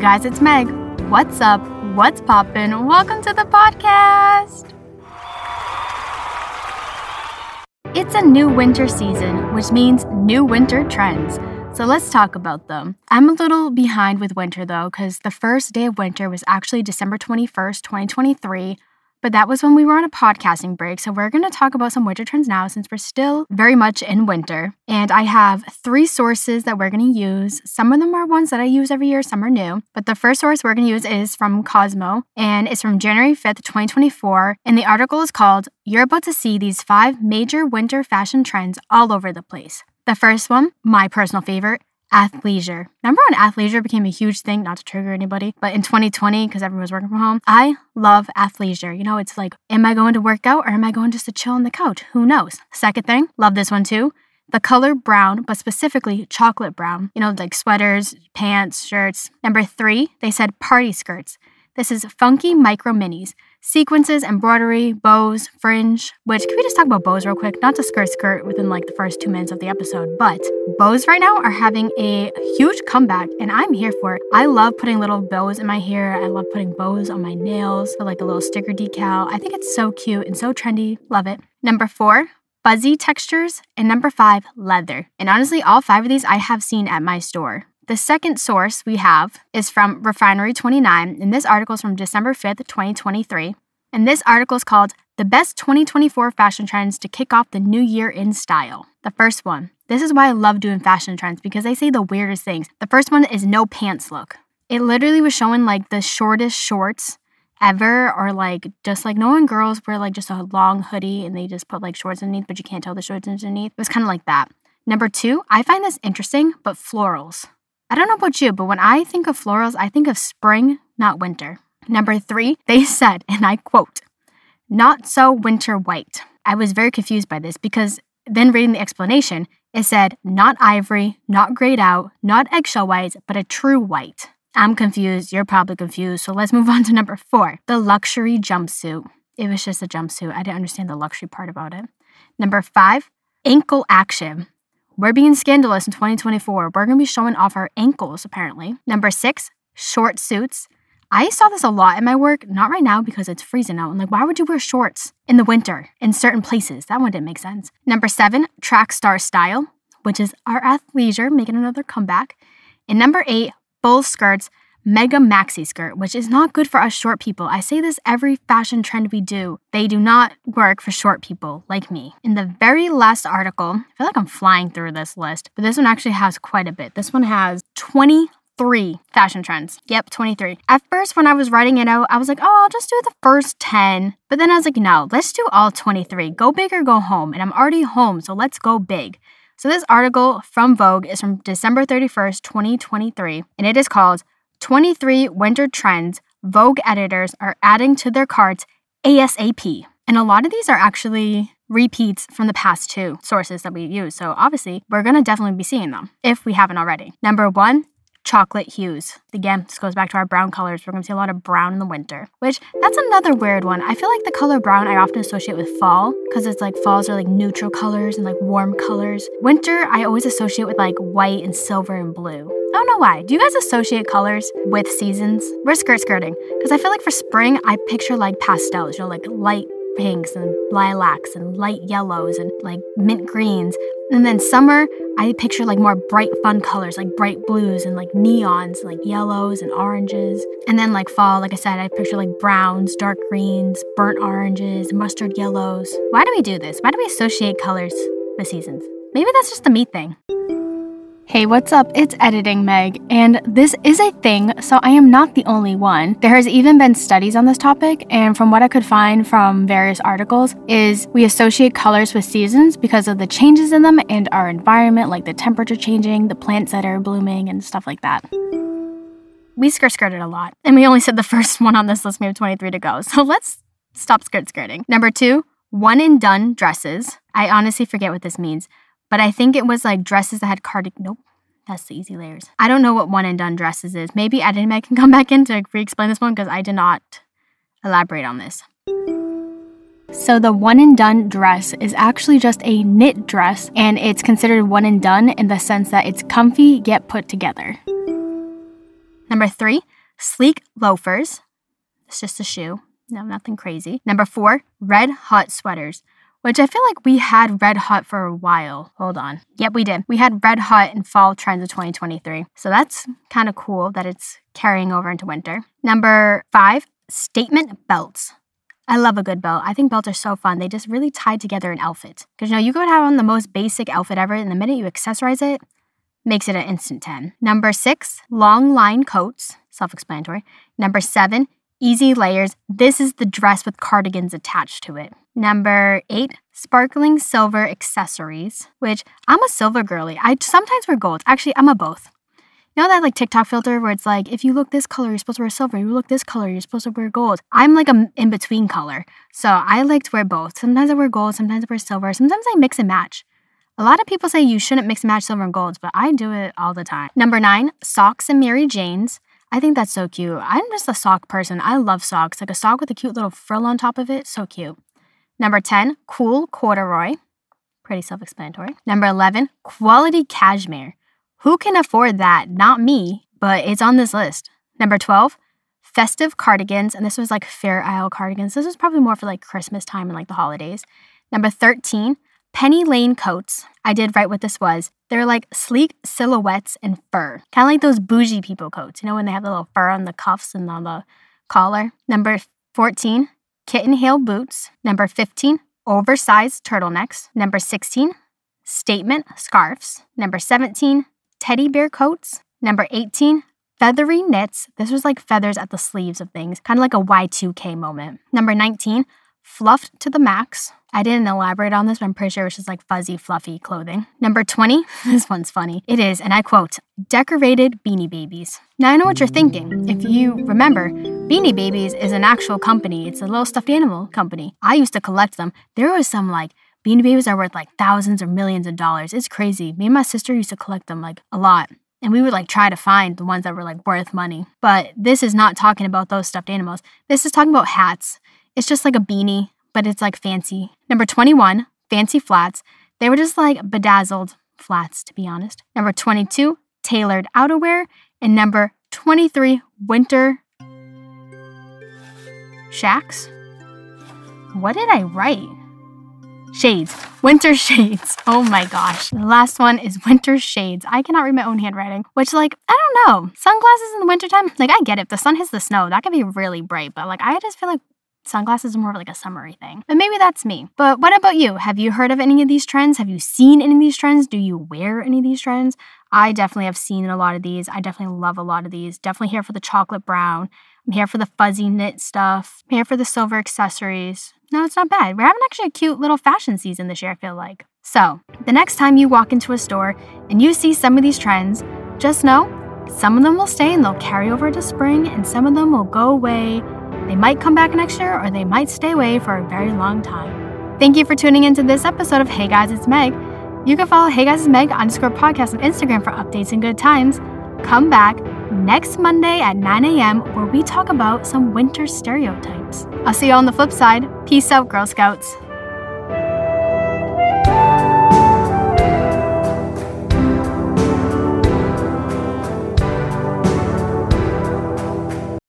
guys, it's Meg. What's up? What's poppin'? Welcome to the podcast. It's a new winter season, which means new winter trends. So let's talk about them. I'm a little behind with winter though, because the first day of winter was actually December 21st, 2023, but that was when we were on a podcasting break. So we're going to talk about some winter trends now since we're still very much in winter. And I have three sources that we're going to use. Some of them are ones that I use every year, some are new. But the first source we're going to use is from Cosmo and it's from January 5th, 2024. And the article is called You're About to See These Five Major Winter Fashion Trends All Over the Place. The first one, my personal favorite, athleisure. Remember when athleisure became a huge thing? Not to trigger anybody, but in 2020, because everyone was working from home, I love athleisure. You know, it's like, am I going to work out or am I going just to chill on the couch? Who knows? Second thing, love this one too. The color brown, but specifically chocolate brown, you know, like sweaters, pants, shirts. Number three, they said party skirts. This is funky micro minis sequins, embroidery, bows, fringe, which can we just talk about bows real quick? Not to skirt skirt within like the first two minutes of the episode, but bows right now are having a huge comeback and I'm here for it. I love putting little bows in my hair. I love putting bows on my nails for like a little sticker decal. I think it's so cute and so trendy. Love it. Number four, fuzzy textures, and number five, leather. And honestly, all five of these I have seen at my store. The second source we have is from Refinery 29, and this article is from December 5th, 2023. And this article is called The Best 2024 Fashion Trends to Kick Off the New Year in Style. The first one. This is why I love doing fashion trends because they say the weirdest things. The first one is no pants look. It literally was showing like the shortest shorts ever, or like just like knowing girls wear like just a long hoodie and they just put like shorts underneath, but you can't tell the shorts underneath. It was kind of like that. Number two, I find this interesting, but florals. I don't know about you, but when I think of florals, I think of spring, not winter. Number three, they said, and I quote, not so winter white. I was very confused by this because then reading the explanation, it said not ivory, not grayed out, not eggshell white, but a true white. I'm confused. You're probably confused. So let's move on to number four the luxury jumpsuit. It was just a jumpsuit. I didn't understand the luxury part about it. Number five, ankle action. We're being scandalous in 2024. We're going to be showing off our ankles, apparently. Number six, short suits. I saw this a lot in my work, not right now because it's freezing out. I'm like, why would you wear shorts in the winter in certain places? That one didn't make sense. Number seven, track star style, which is our athleisure making another comeback. And number eight, full skirts mega maxi skirt, which is not good for us short people. I say this every fashion trend we do. They do not work for short people like me. In the very last article, I feel like I'm flying through this list, but this one actually has quite a bit. This one has 20 three fashion trends. Yep, 23. At first, when I was writing it out, I was like, oh, I'll just do the first 10. But then I was like, no, let's do all 23. Go big or go home. And I'm already home, so let's go big. So this article from Vogue is from December 31st, 2023, and it is called 23 winter trends Vogue editors are adding to their carts ASAP. And a lot of these are actually repeats from the past two sources that we use. So obviously, we're going to definitely be seeing them if we haven't already. Number one, chocolate hues. Again, this goes back to our brown colors. We're going to see a lot of brown in the winter, which that's another weird one. I feel like the color brown I often associate with fall because it's like falls are like neutral colors and like warm colors. Winter, I always associate with like white and silver and blue. I don't know why. Do you guys associate colors with seasons? We're skirt skirting because I feel like for spring, I picture like pastels, you know, like light pinks and lilacs and light yellows and like mint greens. And then summer, I picture like more bright, fun colors like bright blues and like neons, like yellows and oranges. And then like fall, like I said, I picture like browns, dark greens, burnt oranges, mustard yellows. Why do we do this? Why do we associate colors with seasons? Maybe that's just a me thing. Hey, what's up? It's Editing Meg, and this is a thing, so I am not the only one. There has even been studies on this topic, and from what I could find from various articles, is we associate colors with seasons because of the changes in them and our environment, like the temperature changing, the plants that are blooming, and stuff like that. We skirt skirted a lot, and we only said the first one on this list. We have 23 to go, so let's stop skirt skirting. Number two, one and done dresses. I honestly forget what this means but I think it was like dresses that had cardigan. Nope. That's the easy layers. I don't know what one and done dresses is. Maybe Editing Meg can come back in to re explain this one because I did not elaborate on this. So, the one and done dress is actually just a knit dress, and it's considered one and done in the sense that it's comfy yet put together. Number three, sleek loafers. It's just a shoe. No, nothing crazy. Number four, red hot sweaters, which I feel like we had red hot for a while. Hold on. Yep, we did. We had red hot in fall trends of 2023. So that's kind of cool that it's carrying over into winter. Number five, statement belts. I love a good belt. I think belts are so fun. They just really tie together an outfit. Because you know, you could have on the most basic outfit ever, and the minute you accessorize it, makes it an instant 10. Number six, long line coats. Self explanatory. Number seven, easy layers. This is the dress with cardigans attached to it. Number eight, sparkling silver accessories, which I'm a silver girly. I sometimes wear gold. Actually, I'm a both. You know that like TikTok filter where it's like, if you look this color, you're supposed to wear silver. You look this color, you're supposed to wear gold. I'm like a in between color. So I like to wear both. Sometimes I wear gold, sometimes I wear silver, sometimes I mix and match. A lot of people say you shouldn't mix and match silver and golds, but I do it all the time. Number nine, socks and Mary Janes. I think that's so cute. I'm just a sock person. I love socks. Like a sock with a cute little frill on top of it, so cute. Number 10, cool corduroy. Pretty self explanatory. Number 11, quality cashmere. Who can afford that? Not me, but it's on this list. Number 12, festive cardigans. And this was like Fair Isle cardigans. This was probably more for like Christmas time and like the holidays. Number 13, Penny Lane coats. I did write what this was. They're like sleek silhouettes and fur, kind of like those bougie people coats, you know, when they have the little fur on the cuffs and on the collar. Number 14, kitten heel boots. Number 15, oversized turtlenecks. Number 16, statement scarves. Number 17, teddy bear coats. Number 18, feathery knits. This was like feathers at the sleeves of things, kind of like a Y2K moment. Number 19, fluffed to the max. I didn't elaborate on this, but I'm pretty sure it's just like fuzzy, fluffy clothing. Number 20, this one's funny. It is, and I quote, decorated beanie babies. Now I know what you're thinking. If you remember, Beanie Babies is an actual company, it's a little stuffed animal company. I used to collect them. There was some like Beanie Babies are worth like thousands or millions of dollars. It's crazy. Me and my sister used to collect them like a lot. And we would like try to find the ones that were like worth money. But this is not talking about those stuffed animals. This is talking about hats. It's just like a beanie, but it's like fancy. Number 21, fancy flats. They were just like bedazzled flats, to be honest. Number 22, tailored outerwear. And number 23, winter shacks. What did I write? Shades. Winter shades. Oh my gosh. The last one is winter shades. I cannot read my own handwriting, which, like, I don't know. Sunglasses in the wintertime, like, I get it. If the sun hits the snow, that can be really bright, but like, I just feel like sunglasses are more of like a summery thing. And maybe that's me. But what about you? Have you heard of any of these trends? Have you seen any of these trends? Do you wear any of these trends? I definitely have seen a lot of these. I definitely love a lot of these. Definitely here for the chocolate brown. I'm here for the fuzzy knit stuff. I'm here for the silver accessories. No, it's not bad. We're having actually a cute little fashion season this year, I feel like. So, the next time you walk into a store and you see some of these trends, just know some of them will stay and they'll carry over to spring, and some of them will go away. They might come back next year or they might stay away for a very long time. Thank you for tuning into this episode of Hey Guys, it's Meg. You can follow Hey Guys, it's Meg underscore podcast on Instagram for updates and good times. Come back next Monday at 9 a.m., where we talk about some winter stereotypes. I'll see you on the flip side. Peace out, Girl Scouts.